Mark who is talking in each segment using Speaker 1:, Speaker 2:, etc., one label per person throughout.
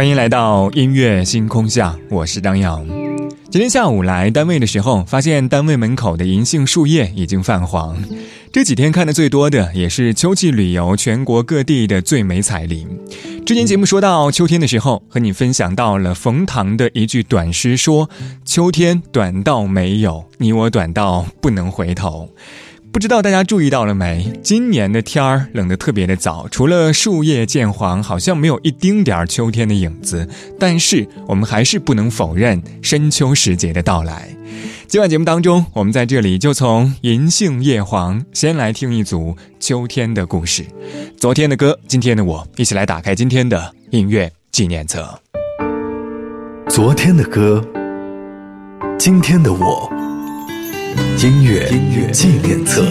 Speaker 1: 欢迎来到音乐星空下，我是张扬。今天下午来单位的时候，发现单位门口的银杏树叶已经泛黄。这几天看的最多的也是秋季旅游，全国各地的最美彩林。之前节目说到秋天的时候，和你分享到了冯唐的一句短诗，说秋天短到没有你，我短到不能回头。不知道大家注意到了没？今年的天儿冷的特别的早，除了树叶渐黄，好像没有一丁点儿秋天的影子。但是我们还是不能否认深秋时节的到来。今晚节目当中，我们在这里就从银杏叶黄，先来听一组秋天的故事。昨天的歌，今天的我，一起来打开今天的音乐纪念册。
Speaker 2: 昨天的歌，今天的我。音乐纪念册。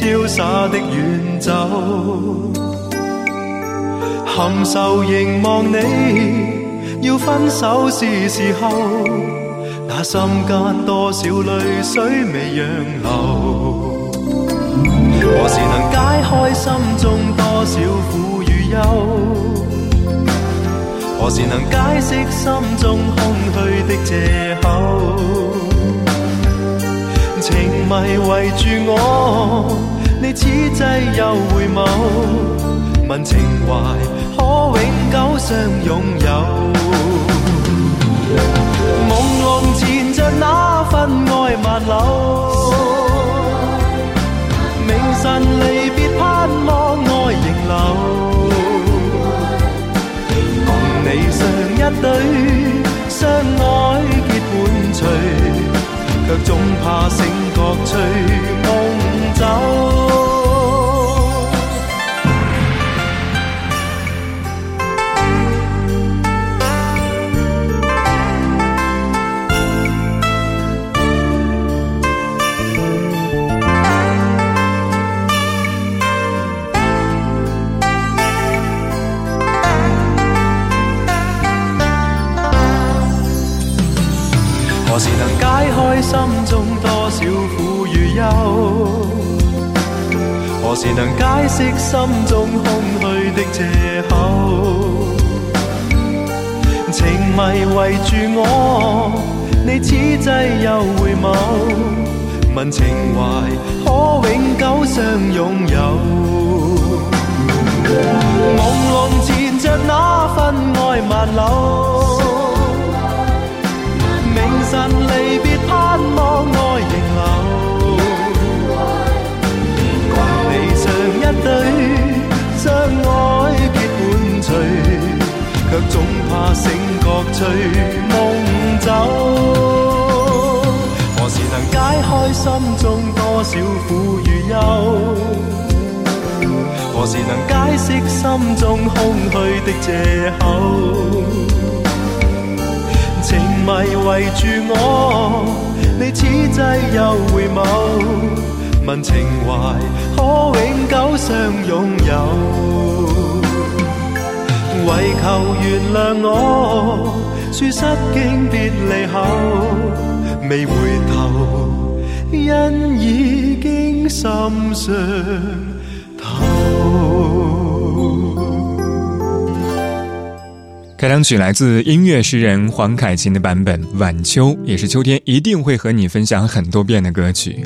Speaker 3: 潇洒的远走，含愁凝望你，要分手是时候。那心间多少泪水未让流？何时能解开心中多少苦与忧？何时能解释心中空虚的借口？迷围住我，你此际又回眸，问情怀可永久相拥有。朦胧缠着那份爱万缕，明晨离别盼望爱仍留，共你双一对，相爱结伴随，却总怕醒觉。问情怀可永久相拥有？朦胧缠着那份爱万缕，明晨离别盼望爱仍留。共你像一对相爱结伴随，却总怕醒觉醉梦走。心中多少苦与忧，何时能解释心中空虚的借口？情迷围住我，你此际又回眸，问情怀可永久相拥有？唯求原谅我，说失经别离后，未回头。因已经心
Speaker 1: 开场曲来自音乐诗人黄凯芹的版本《晚秋》，也是秋天一定会和你分享很多遍的歌曲。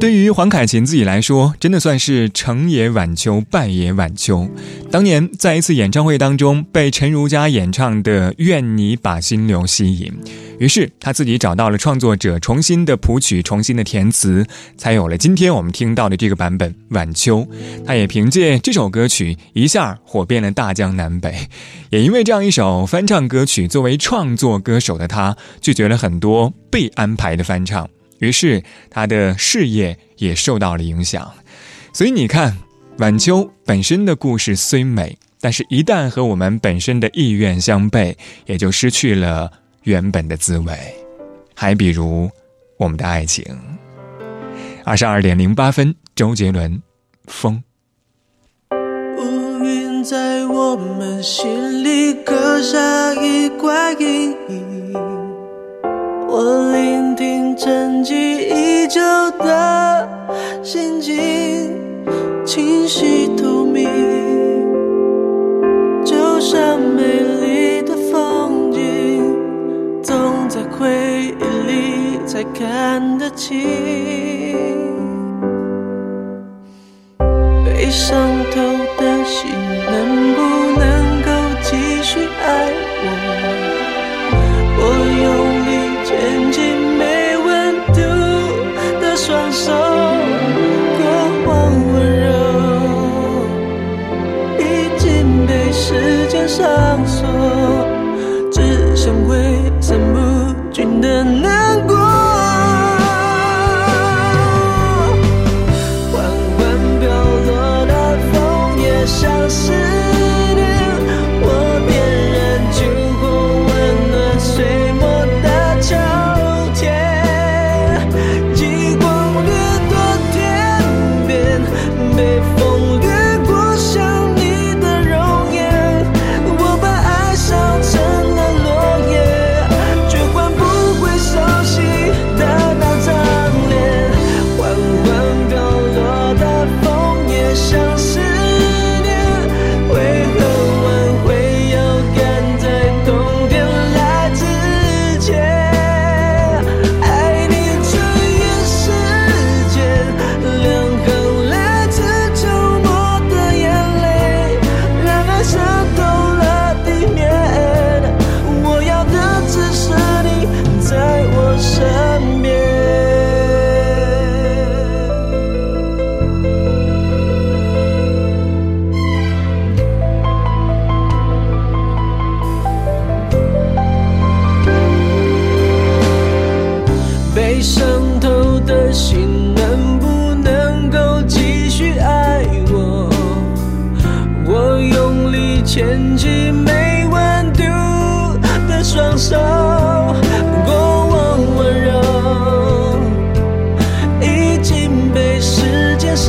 Speaker 1: 对于黄凯芹自己来说，真的算是成也晚秋，败也晚秋。当年在一次演唱会当中，被陈如佳演唱的《愿你把心留》吸引，于是他自己找到了创作者，重新的谱曲，重新的填词，才有了今天我们听到的这个版本《晚秋》。他也凭借这首歌曲一下火遍了大江南北，也因为这样一首翻唱歌曲，作为创作歌手的他拒绝了很多被安排的翻唱。于是他的事业也受到了影响，所以你看，晚秋本身的故事虽美，但是一旦和我们本身的意愿相悖，也就失去了原本的滋味。还比如我们的爱情，二十二点零八分，周杰伦，风。
Speaker 4: 乌云在我们心里下一块阴影。我聆听沉寂已久的心情，清晰透明，就像美丽的风景，总在回忆里才看得清。被伤透的心，能不能够继续爱我？上锁，只想挥散不均的。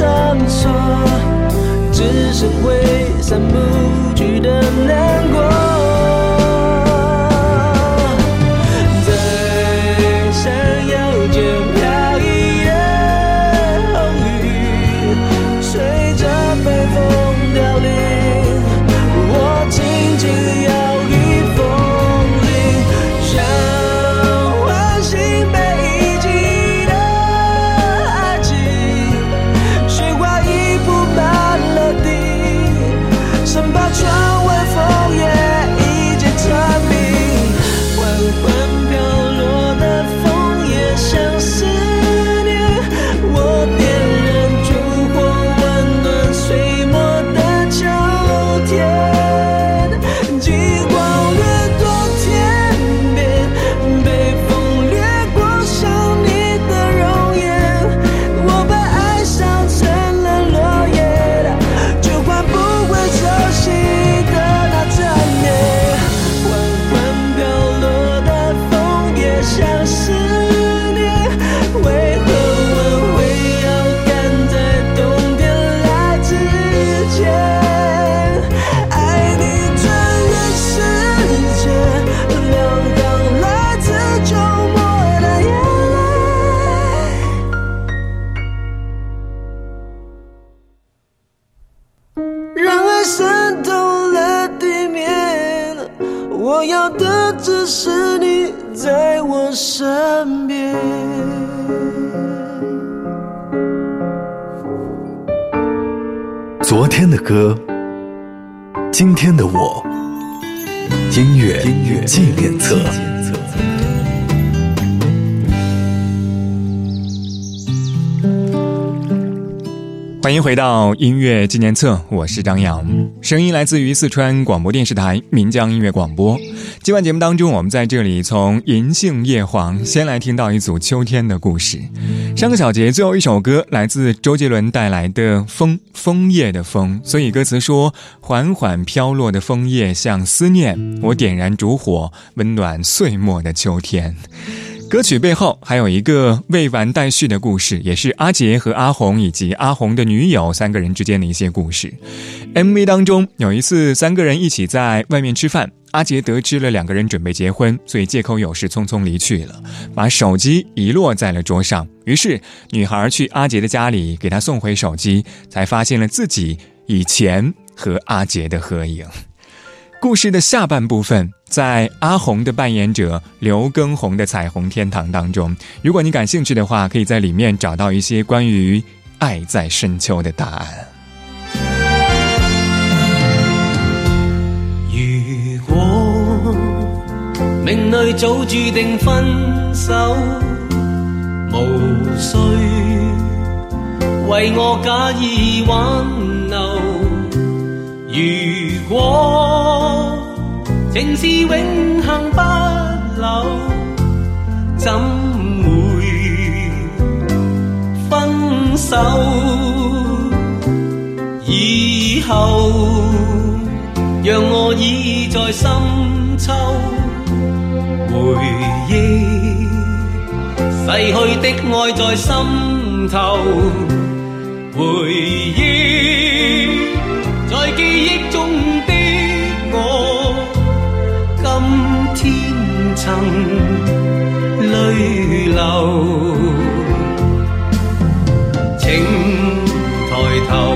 Speaker 4: 上锁，只剩挥散不去的。是你在我身边
Speaker 2: 昨天的歌今天的我音乐音乐纪念册
Speaker 1: 欢迎回到音乐纪念册，我是张扬，声音来自于四川广播电视台岷江音乐广播。今晚节目当中，我们在这里从银杏叶黄，先来听到一组秋天的故事。上个小节最后一首歌来自周杰伦带来的《枫》，枫叶的枫，所以歌词说：缓缓飘落的枫叶像思念，我点燃烛火，温暖岁末的秋天。歌曲背后还有一个未完待续的故事，也是阿杰和阿红以及阿红的女友三个人之间的一些故事。MV 当中有一次，三个人一起在外面吃饭，阿杰得知了两个人准备结婚，所以借口有事匆匆离去了，把手机遗落在了桌上。于是女孩去阿杰的家里给他送回手机，才发现了自己以前和阿杰的合影。故事的下半部分在阿红的扮演者刘耕宏的《彩虹天堂》当中。如果你感兴趣的话，可以在里面找到一些关于《爱在深秋》的答案。
Speaker 4: 如果命里早注定分手，无需为我假意挽留。如果，情是永恆不朽，怎會分手？以後讓我倚在深秋，回憶逝去的愛在心頭，回憶在記憶中。我今天曾泪流，请抬头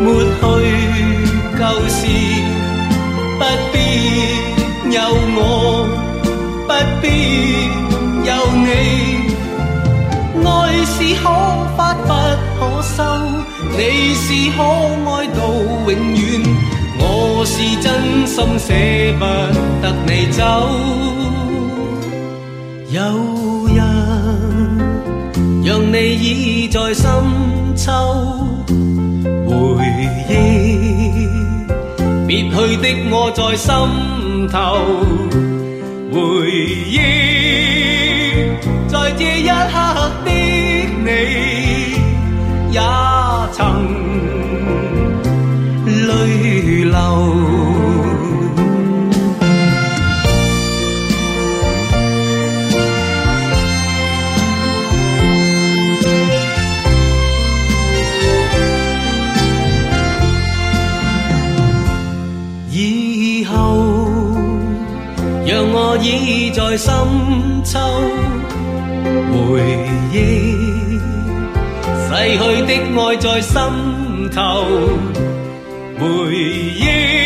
Speaker 4: 抹去旧事，不必有我，不必有你，爱是可发不可收，你是可爱到永远。我是真心捨不得你走。有日讓你倚在深秋，回憶別去的我在心頭，回憶在這一刻的你也曾。lâu 以後讓我倚在深秋回憶，逝去的愛在心頭。回忆。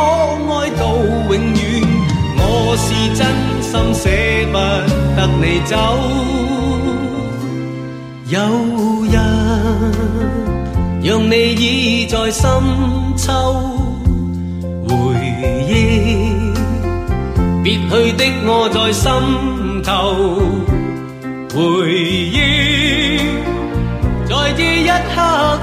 Speaker 4: 可愛到永遠。我是真心捨不得你走，有日讓你倚在深秋，回憶別去的我在心頭，回憶在這一刻。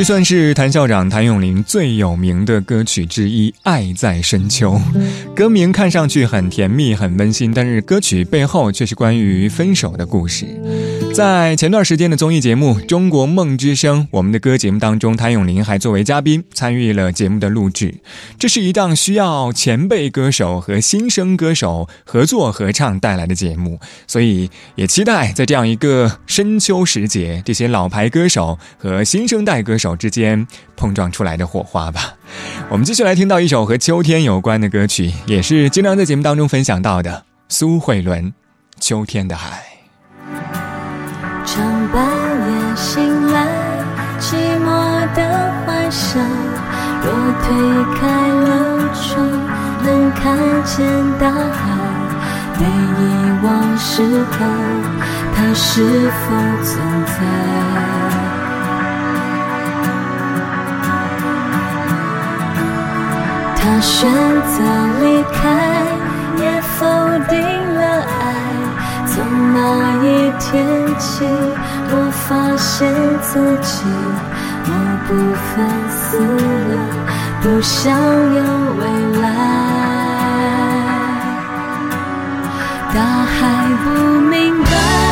Speaker 1: 这算是谭校长谭咏麟最有名的歌曲之一，《爱在深秋》。歌名看上去很甜蜜、很温馨，但是歌曲背后却是关于分手的故事。在前段时间的综艺节目《中国梦之声》我们的歌节目当中，谭咏麟还作为嘉宾参与了节目的录制。这是一档需要前辈歌手和新生歌手合作合唱带来的节目，所以也期待在这样一个深秋时节，这些老牌歌手和新生代歌手之间碰撞出来的火花吧。我们继续来听到一首和秋天有关的歌曲，也是经常在节目当中分享到的苏慧伦《秋天的海》。
Speaker 5: 当半夜醒来，寂寞的幻想。若推开了窗，能看见大海。被遗忘时候，它是否存在？他选择离开，也否定了爱。那一天起，我发现自己某不分思了，不想要未来，大海不明白。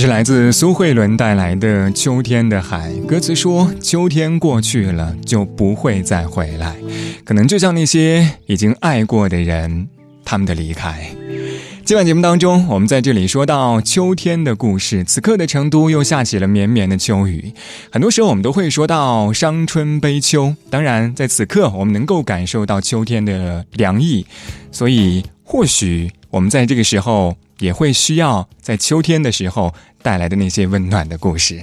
Speaker 1: 这是来自苏慧伦带来的《秋天的海》，歌词说：“秋天过去了就不会再回来，可能就像那些已经爱过的人，他们的离开。”今晚节目当中，我们在这里说到秋天的故事。此刻的成都又下起了绵绵的秋雨。很多时候我们都会说到伤春悲秋，当然在此刻我们能够感受到秋天的凉意，所以或许。我们在这个时候也会需要在秋天的时候带来的那些温暖的故事。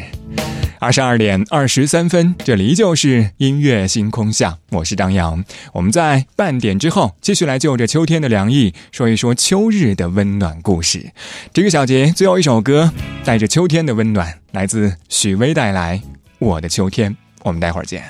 Speaker 1: 二十二点二十三分，这里依旧是音乐星空下，我是张扬。我们在半点之后继续来就着秋天的凉意说一说秋日的温暖故事。这个小节最后一首歌带着秋天的温暖，来自许巍带来《我的秋天》。我们待会儿见。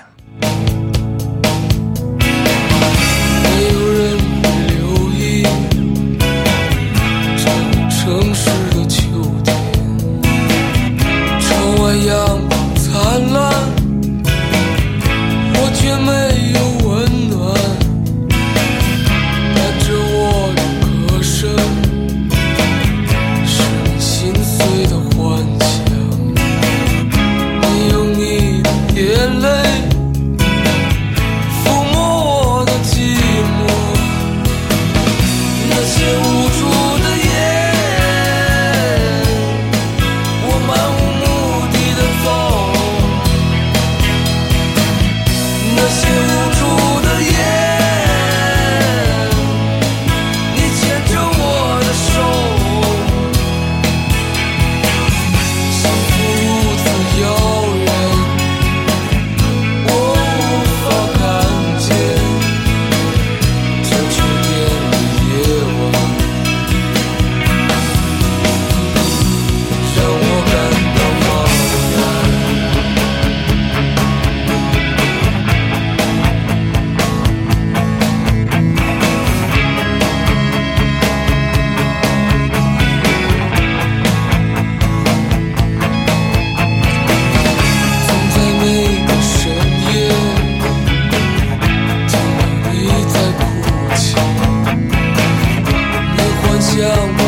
Speaker 1: show